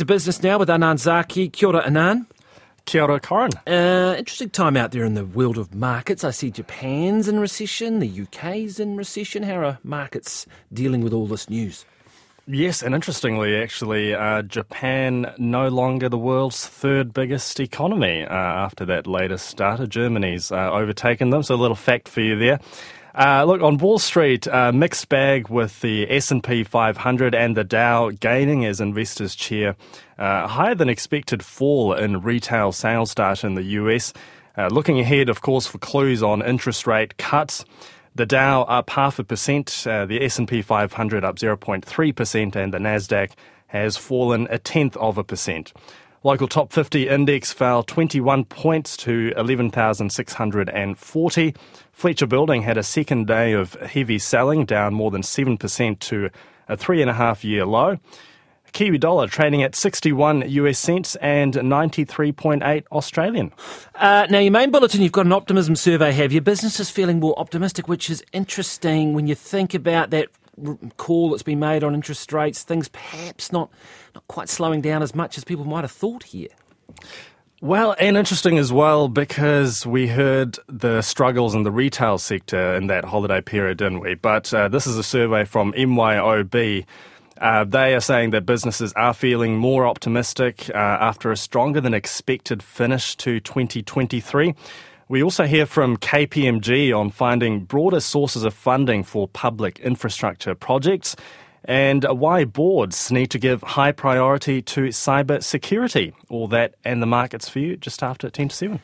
To business now with Anand Zaki. Kia ora, Anand. Kia ora, Corin. Uh, interesting time out there in the world of markets. I see Japan's in recession, the UK's in recession. How are markets dealing with all this news? Yes, and interestingly, actually, uh, Japan no longer the world's third biggest economy uh, after that latest data. Germany's uh, overtaken them. So a little fact for you there. Uh, look on Wall Street, uh, mixed bag with the S and P 500 and the Dow gaining as investors cheer uh, higher than expected fall in retail sales data in the US. Uh, looking ahead, of course, for clues on interest rate cuts. The Dow up half a percent, uh, the S and P 500 up 0.3 percent, and the Nasdaq has fallen a tenth of a percent. Local top 50 index fell 21 points to 11,640. Fletcher Building had a second day of heavy selling, down more than 7% to a three and a half year low. Kiwi dollar trading at 61 US cents and 93.8 Australian. Uh, now, your main bulletin, you've got an optimism survey, have you? Businesses feeling more optimistic, which is interesting when you think about that call that's been made on interest rates, things perhaps not, not quite slowing down as much as people might have thought here. Well, and interesting as well because we heard the struggles in the retail sector in that holiday period, didn't we? But uh, this is a survey from MYOB. Uh, they are saying that businesses are feeling more optimistic uh, after a stronger than expected finish to 2023. We also hear from KPMG on finding broader sources of funding for public infrastructure projects and why boards need to give high priority to cyber security. All that and the markets for you just after 10 to 7.